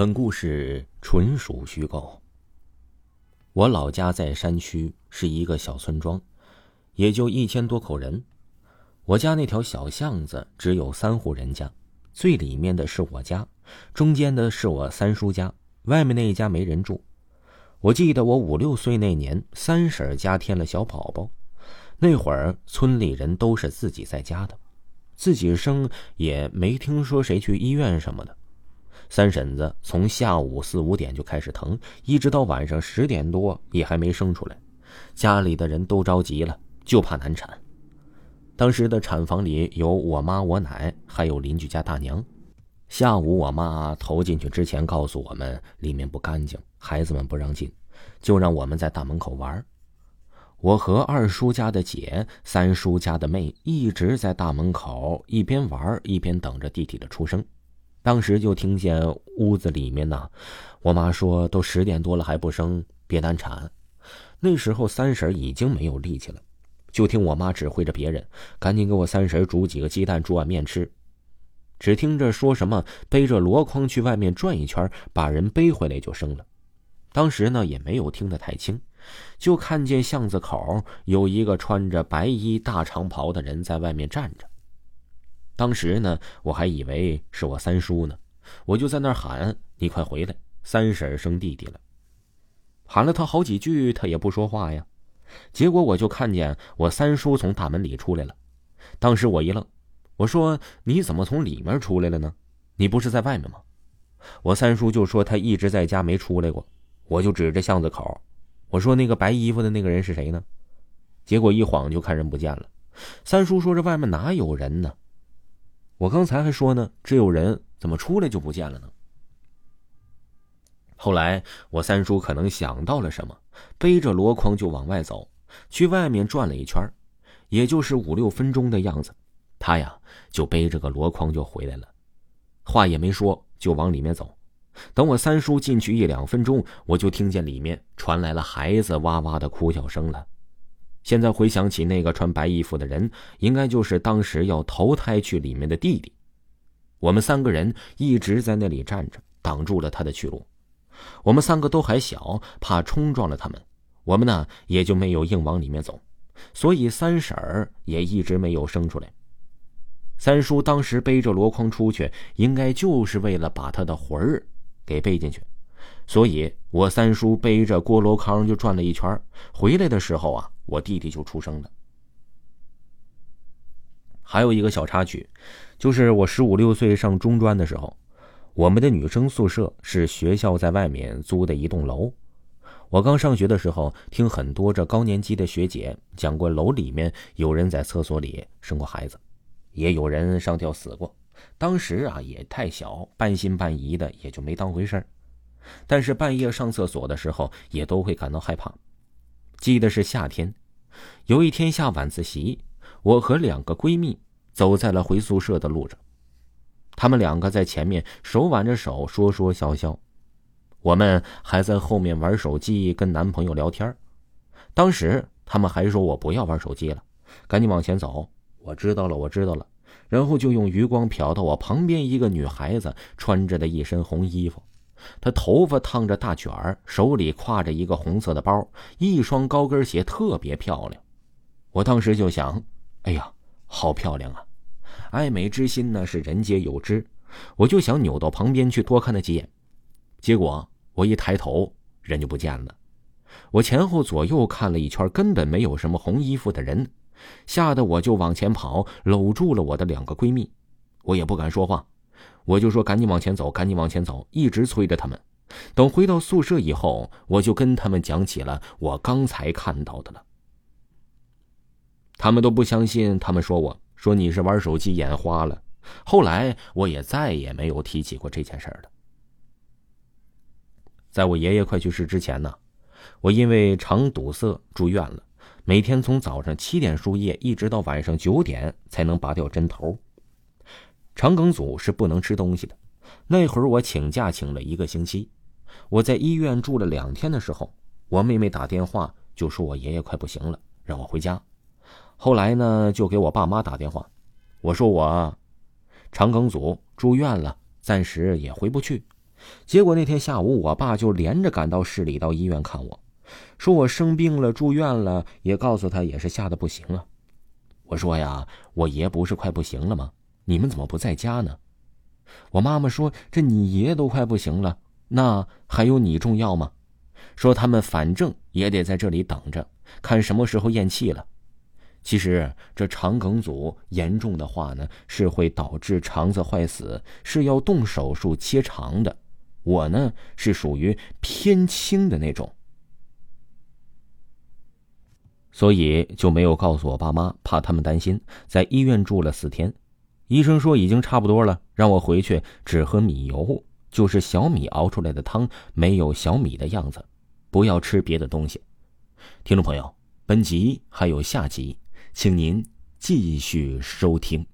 本故事纯属虚构。我老家在山区，是一个小村庄，也就一千多口人。我家那条小巷子只有三户人家，最里面的是我家，中间的是我三叔家，外面那一家没人住。我记得我五六岁那年，三婶家添了小宝宝，那会儿村里人都是自己在家的，自己生也没听说谁去医院什么的。三婶子从下午四五点就开始疼，一直到晚上十点多也还没生出来，家里的人都着急了，就怕难产。当时的产房里有我妈、我奶，还有邻居家大娘。下午我妈投进去之前告诉我们，里面不干净，孩子们不让进，就让我们在大门口玩。我和二叔家的姐、三叔家的妹一直在大门口一边玩一边等着弟弟的出生。当时就听见屋子里面呢，我妈说：“都十点多了还不生，别难产。”那时候三婶已经没有力气了，就听我妈指挥着别人，赶紧给我三婶煮几个鸡蛋，煮碗面吃。只听着说什么背着箩筐去外面转一圈，把人背回来就生了。当时呢也没有听得太清，就看见巷子口有一个穿着白衣大长袍的人在外面站着。当时呢，我还以为是我三叔呢，我就在那儿喊：“你快回来，三婶生弟弟了。”喊了他好几句，他也不说话呀。结果我就看见我三叔从大门里出来了。当时我一愣，我说：“你怎么从里面出来了呢？你不是在外面吗？”我三叔就说他一直在家没出来过。我就指着巷子口，我说：“那个白衣服的那个人是谁呢？”结果一晃就看人不见了。三叔说：“这外面哪有人呢？”我刚才还说呢，只有人，怎么出来就不见了呢？后来我三叔可能想到了什么，背着箩筐就往外走，去外面转了一圈，也就是五六分钟的样子，他呀就背着个箩筐就回来了，话也没说就往里面走。等我三叔进去一两分钟，我就听见里面传来了孩子哇哇的哭叫声了。现在回想起那个穿白衣服的人，应该就是当时要投胎去里面的弟弟。我们三个人一直在那里站着，挡住了他的去路。我们三个都还小，怕冲撞了他们，我们呢也就没有硬往里面走。所以三婶儿也一直没有生出来。三叔当时背着箩筐出去，应该就是为了把他的魂儿给背进去。所以，我三叔背着锅炉坑就转了一圈，回来的时候啊，我弟弟就出生了。还有一个小插曲，就是我十五六岁上中专的时候，我们的女生宿舍是学校在外面租的一栋楼。我刚上学的时候，听很多这高年级的学姐讲过，楼里面有人在厕所里生过孩子，也有人上吊死过。当时啊，也太小，半信半疑的，也就没当回事儿。但是半夜上厕所的时候，也都会感到害怕。记得是夏天，有一天下晚自习，我和两个闺蜜走在了回宿舍的路上，她们两个在前面手挽着手说说笑笑，我们还在后面玩手机跟男朋友聊天。当时她们还说我不要玩手机了，赶紧往前走。我知道了，我知道了。然后就用余光瞟到我旁边一个女孩子穿着的一身红衣服。她头发烫着大卷儿，手里挎着一个红色的包，一双高跟鞋特别漂亮。我当时就想，哎呀，好漂亮啊！爱美之心呢是人皆有之，我就想扭到旁边去多看她几眼。结果我一抬头，人就不见了。我前后左右看了一圈，根本没有什么红衣服的人，吓得我就往前跑，搂住了我的两个闺蜜，我也不敢说话。我就说赶紧往前走，赶紧往前走，一直催着他们。等回到宿舍以后，我就跟他们讲起了我刚才看到的了。他们都不相信，他们说我说你是玩手机眼花了，后来我也再也没有提起过这件事了。在我爷爷快去世之前呢，我因为肠堵塞住院了，每天从早上七点输液，一直到晚上九点才能拔掉针头。肠梗阻是不能吃东西的，那会儿我请假请了一个星期。我在医院住了两天的时候，我妹妹打电话就说我爷爷快不行了，让我回家。后来呢，就给我爸妈打电话，我说我肠梗阻住院了，暂时也回不去。结果那天下午，我爸就连着赶到市里到医院看我，说我生病了住院了，也告诉他也是吓得不行啊。我说呀，我爷不是快不行了吗？你们怎么不在家呢？我妈妈说：“这你爷都快不行了，那还有你重要吗？”说他们反正也得在这里等着，看什么时候咽气了。其实这肠梗阻严重的话呢，是会导致肠子坏死，是要动手术切肠的。我呢是属于偏轻的那种，所以就没有告诉我爸妈，怕他们担心，在医院住了四天。医生说已经差不多了，让我回去只喝米油，就是小米熬出来的汤，没有小米的样子，不要吃别的东西。听众朋友，本集还有下集，请您继续收听。